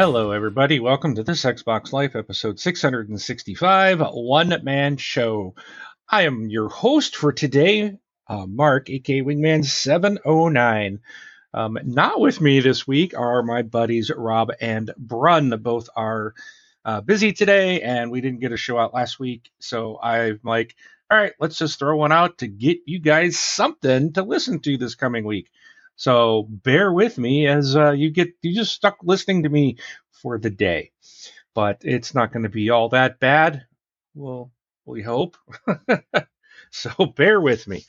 Hello, everybody. Welcome to this Xbox Life episode 665, One Man Show. I am your host for today, uh, Mark, aka Wingman709. Um, not with me this week are my buddies Rob and Brun. Both are uh, busy today, and we didn't get a show out last week. So I'm like, all right, let's just throw one out to get you guys something to listen to this coming week. So bear with me as uh, you get you just stuck listening to me for the day, but it's not going to be all that bad. Well, we hope. so bear with me.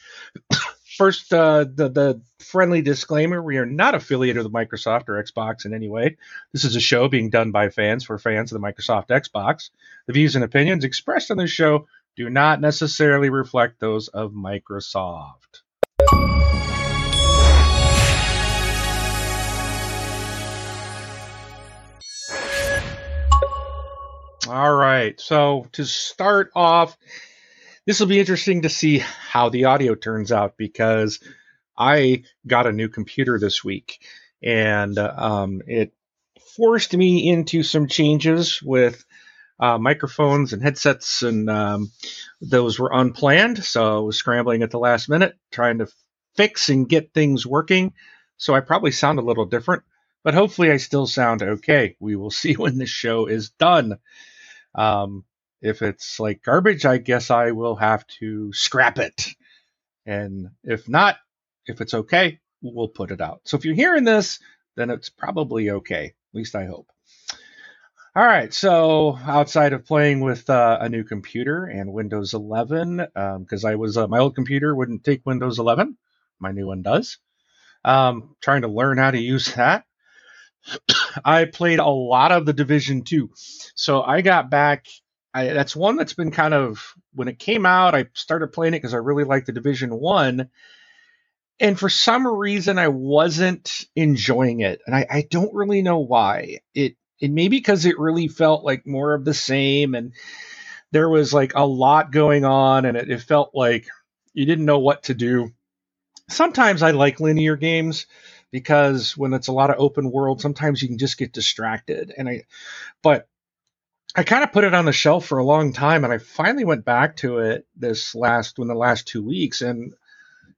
First, uh, the the friendly disclaimer: we are not affiliated with Microsoft or Xbox in any way. This is a show being done by fans for fans of the Microsoft Xbox. The views and opinions expressed on this show do not necessarily reflect those of Microsoft. All right. So to start off, this will be interesting to see how the audio turns out because I got a new computer this week and um, it forced me into some changes with uh, microphones and headsets, and um, those were unplanned. So I was scrambling at the last minute trying to fix and get things working. So I probably sound a little different, but hopefully I still sound okay. We will see when this show is done. Um, if it's like garbage, I guess I will have to scrap it. And if not, if it's okay, we'll put it out. So if you're hearing this, then it's probably okay. At least I hope. All right. So outside of playing with uh, a new computer and Windows 11, because um, I was uh, my old computer wouldn't take Windows 11, my new one does. Um, trying to learn how to use that. I played a lot of the Division 2. So I got back. I, that's one that's been kind of when it came out. I started playing it because I really liked the Division One, and for some reason I wasn't enjoying it, and I, I don't really know why. It it maybe because it really felt like more of the same, and there was like a lot going on, and it, it felt like you didn't know what to do. Sometimes I like linear games because when it's a lot of open world, sometimes you can just get distracted. And I, but I kind of put it on the shelf for a long time, and I finally went back to it this last in the last two weeks, and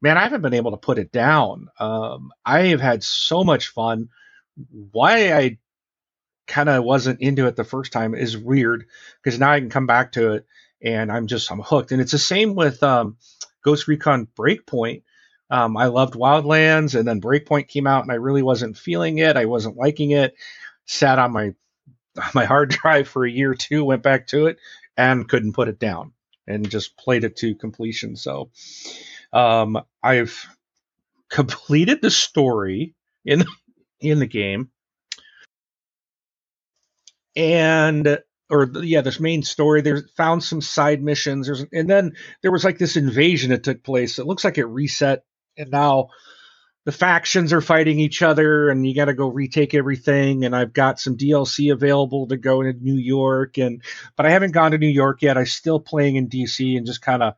man, I haven't been able to put it down. Um, I have had so much fun. Why I kind of wasn't into it the first time is weird because now I can come back to it and I'm just I'm hooked. And it's the same with um, Ghost Recon Breakpoint. Um, I loved Wildlands, and then Breakpoint came out, and I really wasn't feeling it. I wasn't liking it. Sat on my my hard drive for a year or two, went back to it, and couldn't put it down, and just played it to completion. So, um, I've completed the story in in the game, and or yeah, this main story. There's found some side missions. There's and then there was like this invasion that took place. It looks like it reset and now the factions are fighting each other and you got to go retake everything. And i've got some dlc available to go into new york. And but i haven't gone to new york yet. I'm still playing in dc and just kind of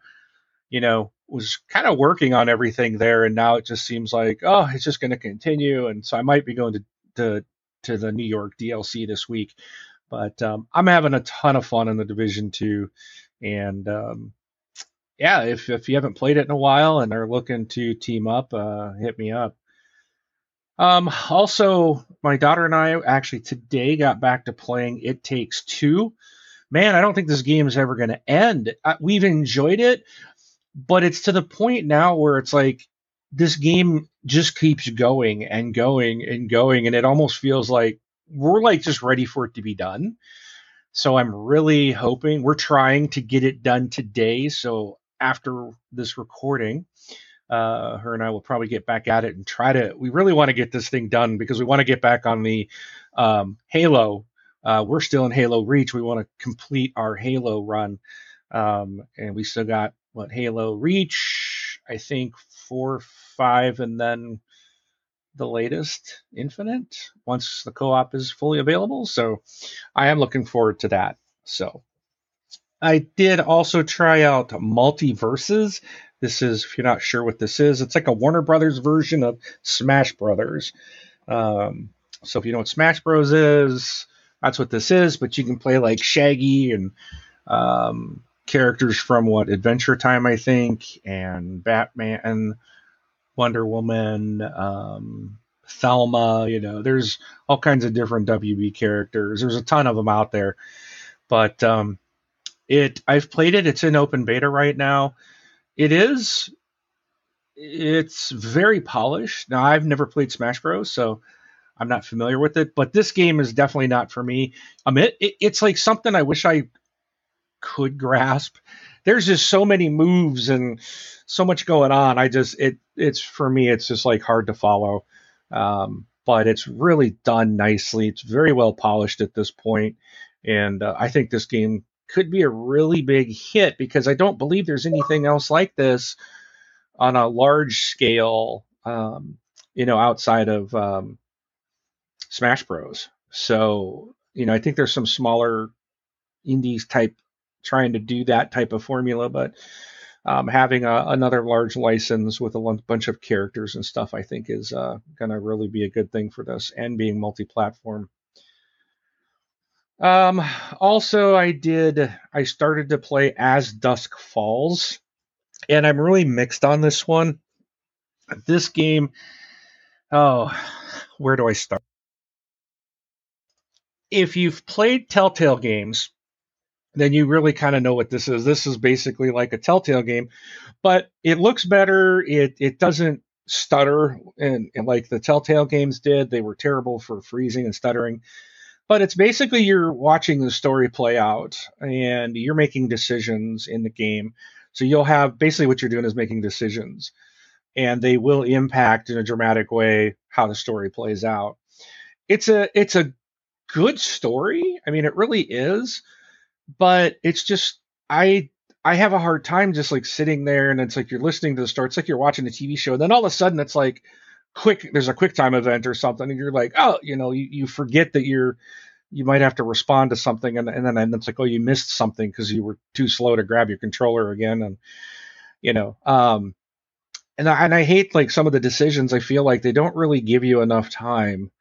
you know was kind of working on everything there. And now it just seems like oh it's just going to continue. And so i might be going to, to to the new york dlc this week. But um, i'm having a ton of fun in the division 2 and um, yeah, if if you haven't played it in a while and are looking to team up, uh, hit me up. Um, also, my daughter and I actually today got back to playing It Takes Two. Man, I don't think this game is ever going to end. I, we've enjoyed it, but it's to the point now where it's like this game just keeps going and going and going, and it almost feels like we're like just ready for it to be done. So I'm really hoping we're trying to get it done today. So after this recording, uh, her and I will probably get back at it and try to. We really want to get this thing done because we want to get back on the um, Halo. Uh, we're still in Halo Reach. We want to complete our Halo run, um, and we still got what Halo Reach. I think four, five, and then the latest Infinite once the co-op is fully available. So I am looking forward to that. So I did also try out MultiVersus. This is, if you're not sure what this is, it's like a Warner Brothers version of Smash Brothers. Um, So if you know what Smash Bros is, that's what this is. But you can play like Shaggy and um, characters from what Adventure Time, I think, and Batman, Wonder Woman, um, Thelma. You know, there's all kinds of different WB characters. There's a ton of them out there, but um, it I've played it. It's in open beta right now. It is. It's very polished. Now I've never played Smash Bros, so I'm not familiar with it. But this game is definitely not for me. I mean, it, it's like something I wish I could grasp. There's just so many moves and so much going on. I just it it's for me. It's just like hard to follow. Um, but it's really done nicely. It's very well polished at this point, and uh, I think this game could be a really big hit because I don't believe there's anything else like this on a large scale, um, you know, outside of um, Smash Bros. So, you know, I think there's some smaller indies type trying to do that type of formula, but um, having a, another large license with a bunch of characters and stuff, I think, is uh, going to really be a good thing for this and being multi platform. Um, also, I did, I started to play As Dusk Falls, and I'm really mixed on this one. This game, oh, where do I start? If you've played Telltale games, then you really kind of know what this is. This is basically like a Telltale game, but it looks better. It it doesn't stutter and, and like the Telltale games did. They were terrible for freezing and stuttering but it's basically you're watching the story play out and you're making decisions in the game. So you'll have basically what you're doing is making decisions and they will impact in a dramatic way how the story plays out. It's a it's a good story. I mean it really is, but it's just I I have a hard time just like sitting there and it's like you're listening to the story. It's like you're watching a TV show and then all of a sudden it's like quick there's a quick time event or something and you're like oh you know you, you forget that you're you might have to respond to something and, and then and it's like oh you missed something because you were too slow to grab your controller again and you know um and I, and I hate like some of the decisions i feel like they don't really give you enough time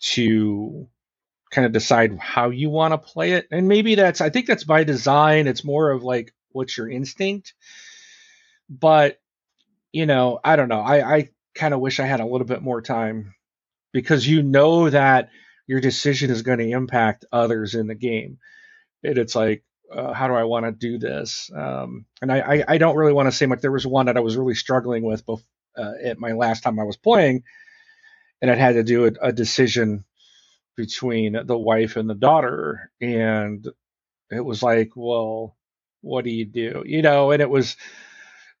to kind of decide how you want to play it and maybe that's i think that's by design it's more of like what's your instinct but you know i don't know i i kind of wish I had a little bit more time because you know that your decision is going to impact others in the game. And it's like, uh, how do I want to do this? Um, and I, I, I, don't really want to say much. There was one that I was really struggling with bef- uh, at my last time I was playing, and it had to do a, a decision between the wife and the daughter. And it was like, well, what do you do? You know, and it was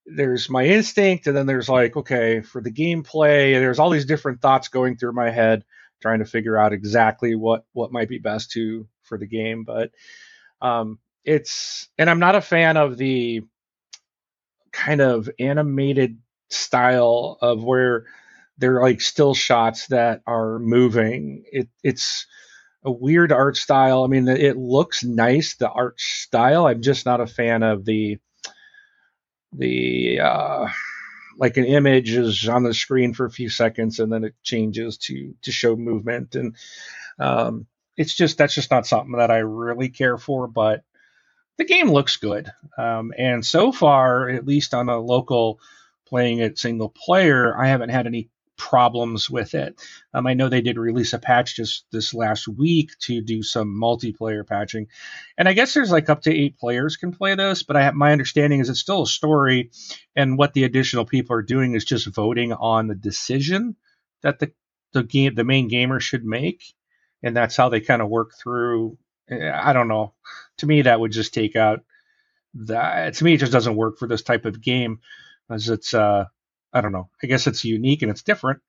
there's my instinct and then there's like okay for the gameplay there's all these different thoughts going through my head trying to figure out exactly what what might be best to for the game but um it's and i'm not a fan of the kind of animated style of where they're like still shots that are moving. It it's a weird art style. I mean it looks nice the art style. I'm just not a fan of the the uh, like an image is on the screen for a few seconds and then it changes to to show movement. And um, it's just that's just not something that I really care for but the game looks good. Um, and so far at least on a local playing it single player I haven't had any problems with it. Um, I know they did release a patch just this last week to do some multiplayer patching, and I guess there's like up to eight players can play this. But I have, my understanding is it's still a story, and what the additional people are doing is just voting on the decision that the the game the main gamer should make, and that's how they kind of work through. I don't know. To me, that would just take out that. To me, it just doesn't work for this type of game, as it's uh I don't know. I guess it's unique and it's different.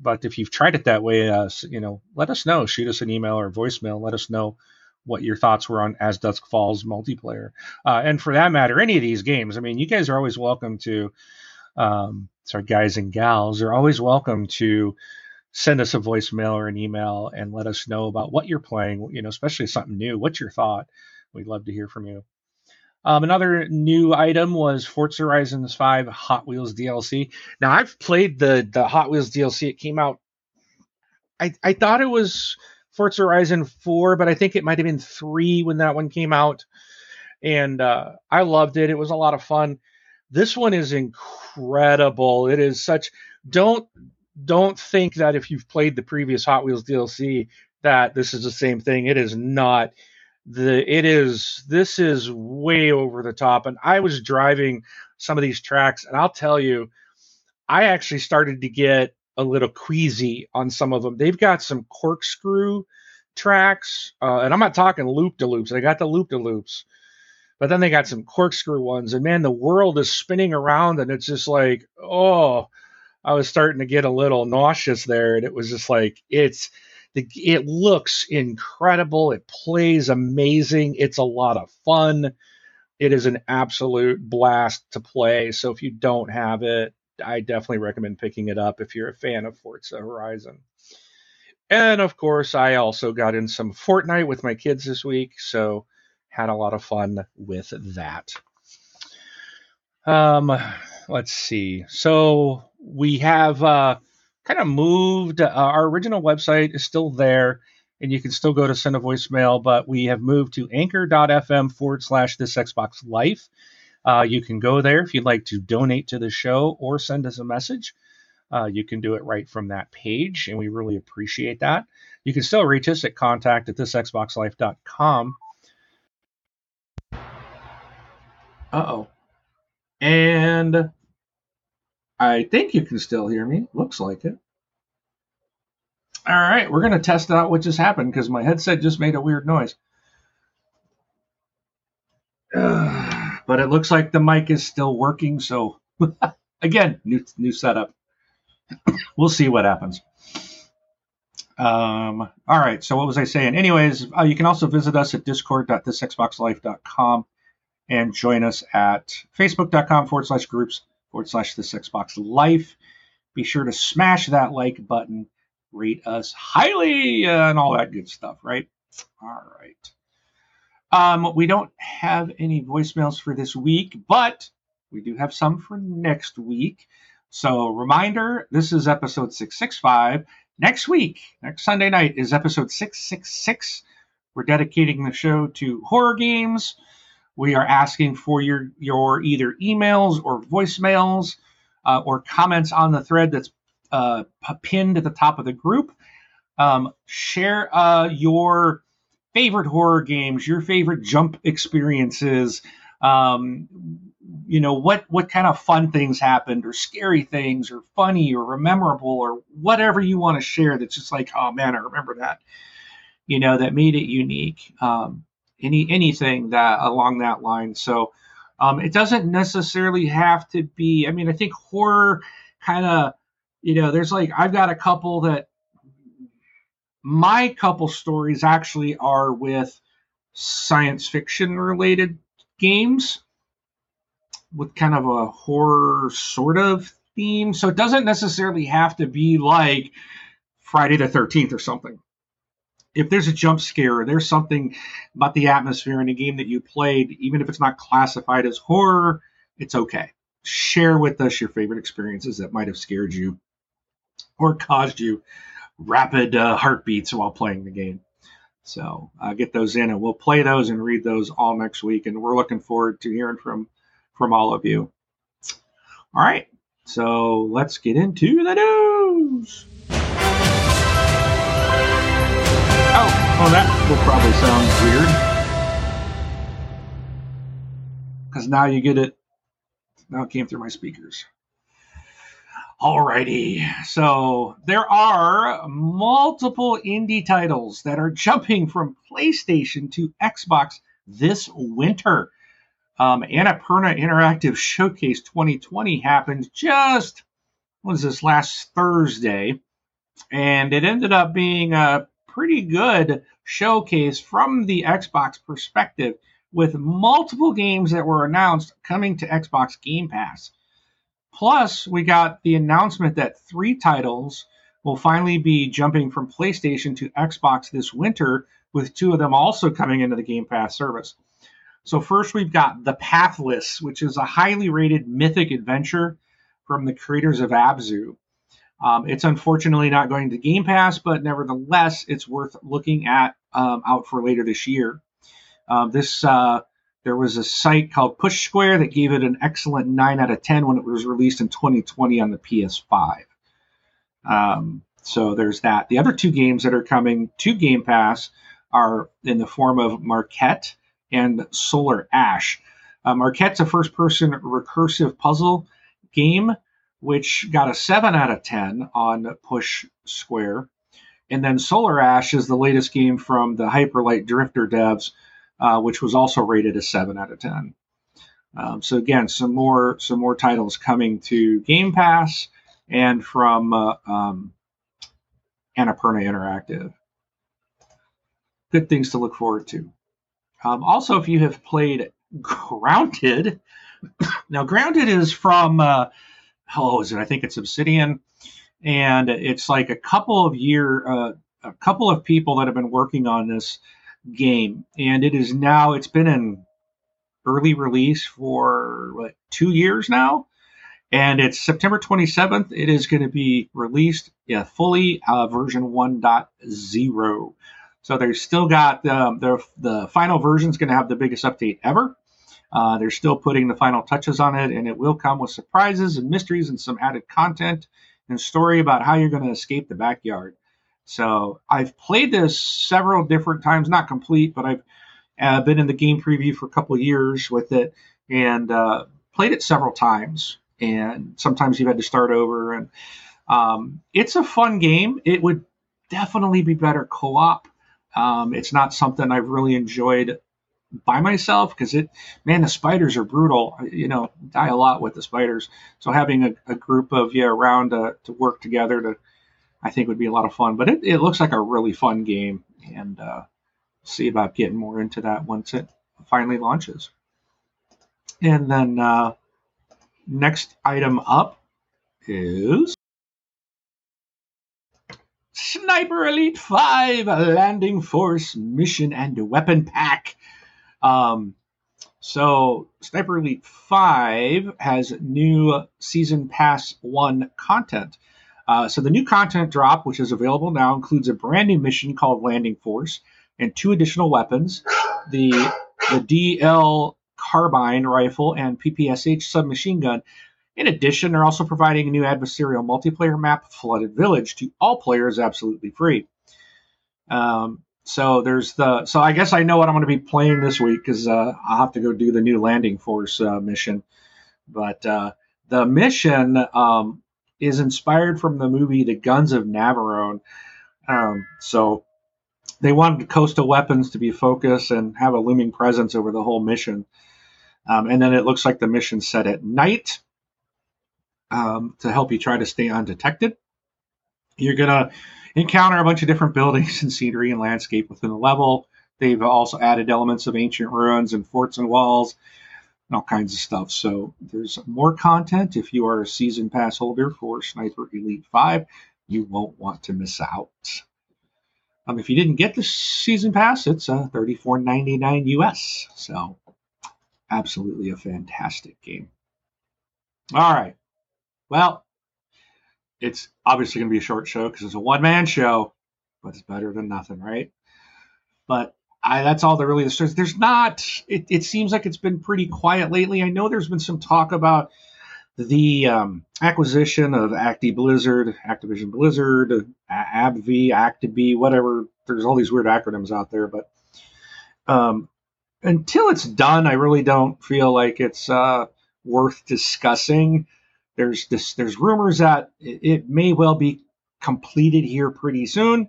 But if you've tried it that way, uh, you know, let us know. Shoot us an email or voicemail. Let us know what your thoughts were on As Dusk Falls multiplayer. Uh, and for that matter, any of these games. I mean, you guys are always welcome to, um, sorry, guys and gals are always welcome to send us a voicemail or an email and let us know about what you're playing, you know, especially something new. What's your thought? We'd love to hear from you. Um, another new item was Forza Horizons 5 Hot Wheels DLC. Now I've played the the Hot Wheels DLC. It came out I, I thought it was Forza Horizon 4, but I think it might have been 3 when that one came out. And uh, I loved it. It was a lot of fun. This one is incredible. It is such don't don't think that if you've played the previous Hot Wheels DLC that this is the same thing. It is not. The it is this is way over the top. And I was driving some of these tracks, and I'll tell you, I actually started to get a little queasy on some of them. They've got some corkscrew tracks, uh, and I'm not talking loop de loops. They got the loop de loops, but then they got some corkscrew ones, and man, the world is spinning around, and it's just like, oh, I was starting to get a little nauseous there, and it was just like it's the, it looks incredible. It plays amazing. It's a lot of fun. It is an absolute blast to play. So if you don't have it, I definitely recommend picking it up if you're a fan of Forza Horizon. And of course, I also got in some Fortnite with my kids this week, so had a lot of fun with that. Um, let's see. So we have uh, kind of moved. Uh, our original website is still there, and you can still go to send a voicemail, but we have moved to anchor.fm forward slash this Xbox Life. Uh, you can go there if you'd like to donate to the show or send us a message. Uh, you can do it right from that page, and we really appreciate that. You can still reach us at contact at thisxboxlife.com. Uh oh. And I think you can still hear me. Looks like it. All right, we're going to test out what just happened because my headset just made a weird noise. Uh, but it looks like the mic is still working. So, again, new new setup. we'll see what happens. Um, all right. So, what was I saying? Anyways, uh, you can also visit us at discord.thisxboxlife.com and join us at facebook.com forward slash groups forward slash this Xbox Life. Be sure to smash that like button, rate us highly, uh, and all that good stuff, right? All right. Um, we don't have any voicemails for this week, but we do have some for next week. So, reminder this is episode 665. Next week, next Sunday night, is episode 666. We're dedicating the show to horror games. We are asking for your your either emails or voicemails uh, or comments on the thread that's uh, pinned at the top of the group. Um, share uh, your favorite horror games, your favorite jump experiences. Um, you know what what kind of fun things happened, or scary things, or funny, or memorable, or whatever you want to share. That's just like, oh man, I remember that. You know that made it unique. Um, any anything that along that line. So um, it doesn't necessarily have to be. I mean, I think horror kind of, you know, there's like I've got a couple that my couple stories actually are with science fiction related games with kind of a horror sort of theme. So it doesn't necessarily have to be like Friday the 13th or something if there's a jump scare or there's something about the atmosphere in a game that you played, even if it's not classified as horror, it's okay. Share with us your favorite experiences that might have scared you or caused you rapid uh, heartbeats while playing the game. So uh, get those in, and we'll play those and read those all next week. And we're looking forward to hearing from from all of you. All right, so let's get into the news. Oh, that will probably sound weird. Because now you get it. Now it came through my speakers. Alrighty, so there are multiple indie titles that are jumping from PlayStation to Xbox this winter. Um, Annapurna Interactive Showcase 2020 happened just, was this, last Thursday. And it ended up being a pretty good showcase from the Xbox perspective with multiple games that were announced coming to Xbox Game Pass. Plus, we got the announcement that three titles will finally be jumping from PlayStation to Xbox this winter, with two of them also coming into the Game Pass service. So, first, we've got The Pathless, which is a highly rated mythic adventure from the creators of Abzu. Um, it's unfortunately not going to Game Pass, but nevertheless, it's worth looking at um, out for later this year. Um, this uh, there was a site called Push Square that gave it an excellent nine out of ten when it was released in 2020 on the PS5. Um, so there's that. The other two games that are coming to Game Pass are in the form of Maquette and Solar Ash. Uh, Maquette's a first-person recursive puzzle game which got a 7 out of 10 on Push Square. And then Solar Ash is the latest game from the Hyperlight Drifter devs, uh, which was also rated a 7 out of 10. Um, so again, some more some more titles coming to Game Pass and from uh, um, Annapurna Interactive. Good things to look forward to. Um, also, if you have played Grounded, now Grounded is from uh, how is it? I think it's Obsidian, and it's like a couple of year, uh, a couple of people that have been working on this game, and it is now it's been in early release for what two years now, and it's September 27th. It is going to be released, yeah, fully uh, version 1.0. So they've still got um, the the final version is going to have the biggest update ever. Uh, they're still putting the final touches on it, and it will come with surprises and mysteries and some added content and story about how you're going to escape the backyard. So I've played this several different times, not complete, but I've uh, been in the game preview for a couple years with it and uh, played it several times. And sometimes you've had to start over. And um, it's a fun game. It would definitely be better co-op. Um, it's not something I've really enjoyed by myself because it man the spiders are brutal. You know die a lot with the spiders. So having a, a group of you around to, to work together to i think would be a lot of fun. But it, it looks like a really fun game and uh, see about getting more into that once it finally launches. And then uh, next item up is Sniper Elite 5 Landing Force Mission and Weapon Pack um, so Sniper Elite 5 has new Season Pass 1 content. Uh, so the new content drop, which is available now, includes a brand new mission called Landing Force and two additional weapons the, the DL carbine rifle and PPSH submachine gun. In addition, they're also providing a new adversarial multiplayer map, Flooded Village, to all players absolutely free. Um, so there's the so I guess I know what I'm going to be playing this week because uh, I'll have to go do the new landing force uh, mission. But uh, the mission um, is inspired from the movie The Guns of Navarone. Um, so they wanted coastal weapons to be focused and have a looming presence over the whole mission. Um, and then it looks like the mission set at night um, to help you try to stay undetected. You're gonna encounter a bunch of different buildings and scenery and landscape within the level. They've also added elements of ancient ruins and forts and walls and all kinds of stuff. So there's more content. If you are a season pass holder for Sniper Elite 5, you won't want to miss out. Um, if you didn't get the season pass, it's uh, $34.99 US. So absolutely a fantastic game. All right. Well, it's obviously going to be a short show because it's a one man show, but it's better than nothing, right? But I, that's all there really is. There's not. It, it, seems like it's been pretty quiet lately. I know there's been some talk about the um, acquisition of Acti Blizzard, Activision Blizzard, AbbVie, Actibi, whatever. There's all these weird acronyms out there, but um, until it's done, I really don't feel like it's uh, worth discussing there's this, there's rumors that it, may well be completed here pretty soon,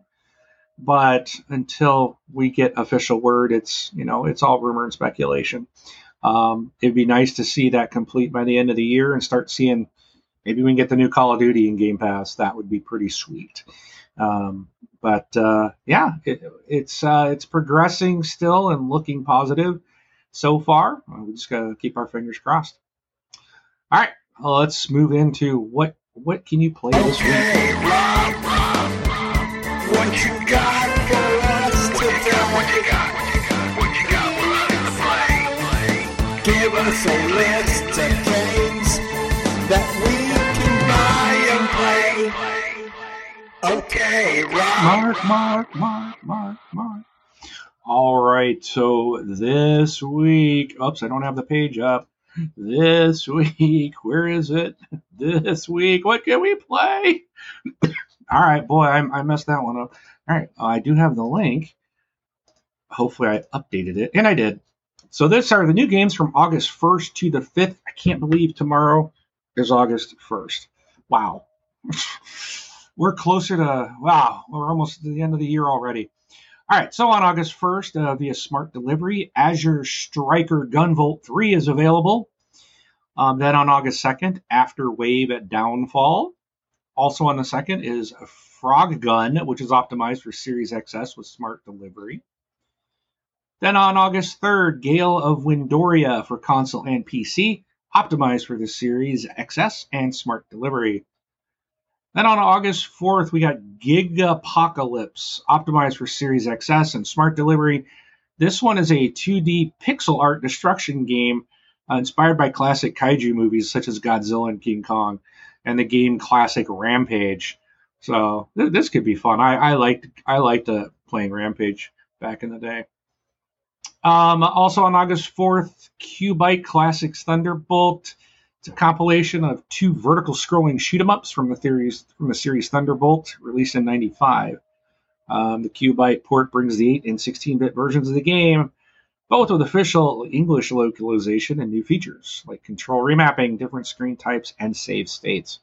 but until we get official word, it's you know it's all rumor and speculation. Um, it'd be nice to see that complete by the end of the year and start seeing maybe we can get the new Call of Duty in Game Pass. That would be pretty sweet. Um, but uh, yeah, it, it's uh, it's progressing still and looking positive so far. We just gotta keep our fingers crossed. All right, Uh, let's move into what what can you play this week? What you got for us today? What you got? What you got? What you got? Give us a list of games that we can buy and play. Okay, right. Mark, Mark, Mark, Mark, Mark. All right, so this week, oops, I don't have the page up. This week, where is it? This week, what can we play? All right, boy, I, I messed that one up. All right, uh, I do have the link. Hopefully, I updated it, and I did. So, this are the new games from August 1st to the 5th. I can't believe tomorrow is August 1st. Wow. we're closer to, wow, we're almost to the end of the year already. All right, so on August 1st, uh, via smart delivery, Azure Striker Gunvolt 3 is available. Um, then on August 2nd, After Wave at Downfall. Also on the 2nd is Frog Gun, which is optimized for Series XS with smart delivery. Then on August 3rd, Gale of Windoria for console and PC, optimized for the Series XS and smart delivery. Then on August 4th, we got Gigapocalypse, optimized for Series XS and Smart Delivery. This one is a 2D pixel art destruction game uh, inspired by classic kaiju movies such as Godzilla and King Kong, and the game classic Rampage. So th- this could be fun. I, I liked I liked uh, playing Rampage back in the day. Um, also on August 4th, QUByte Classics Thunderbolt. It's a compilation of two vertical scrolling shoot 'em ups from the series from the series Thunderbolt, released in '95. Um, the QUByte port brings the 8 and 16-bit versions of the game, both with official English localization and new features like control remapping, different screen types, and save states.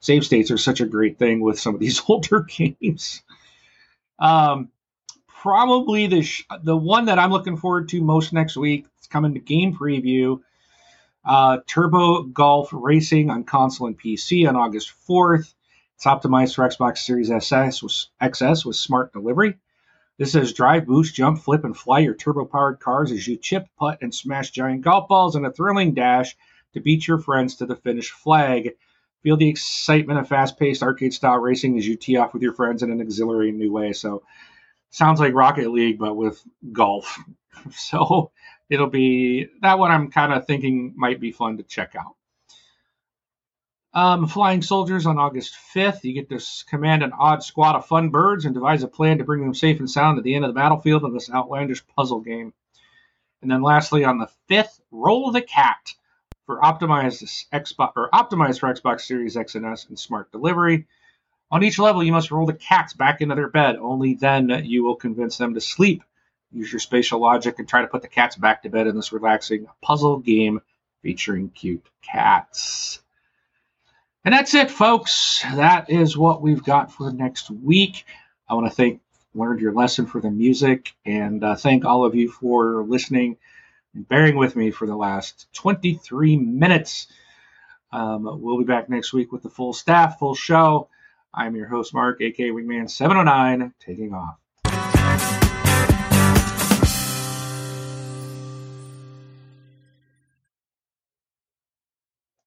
Save states are such a great thing with some of these older games. Um, probably the sh- the one that I'm looking forward to most next week. It's coming to game preview uh, Turbo Golf Racing on console and PC on August 4th. It's optimized for Xbox Series SS with, XS with smart delivery. This says drive, boost, jump, flip, and fly your turbo powered cars as you chip, putt, and smash giant golf balls in a thrilling dash to beat your friends to the finish flag. Feel the excitement of fast paced arcade style racing as you tee off with your friends in an exhilarating new way. So, sounds like Rocket League, but with golf. So, it'll be that one I'm kind of thinking might be fun to check out. Um, Flying Soldiers on August 5th. You get to command an odd squad of fun birds and devise a plan to bring them safe and sound to the end of the battlefield in this outlandish puzzle game. And then lastly, on the 5th, Roll the Cat for optimized Xbox or optimized for Xbox Series X and S and smart delivery. On each level, you must roll the cats back into their bed. Only then you will convince them to sleep Use your spatial logic and try to put the cats back to bed in this relaxing puzzle game featuring cute cats. And that's it, folks. That is what we've got for next week. I want to thank Learned Your Lesson for the music and uh, thank all of you for listening and bearing with me for the last 23 minutes. Um, we'll be back next week with the full staff, full show. I'm your host, Mark, aka Wingman709, taking off.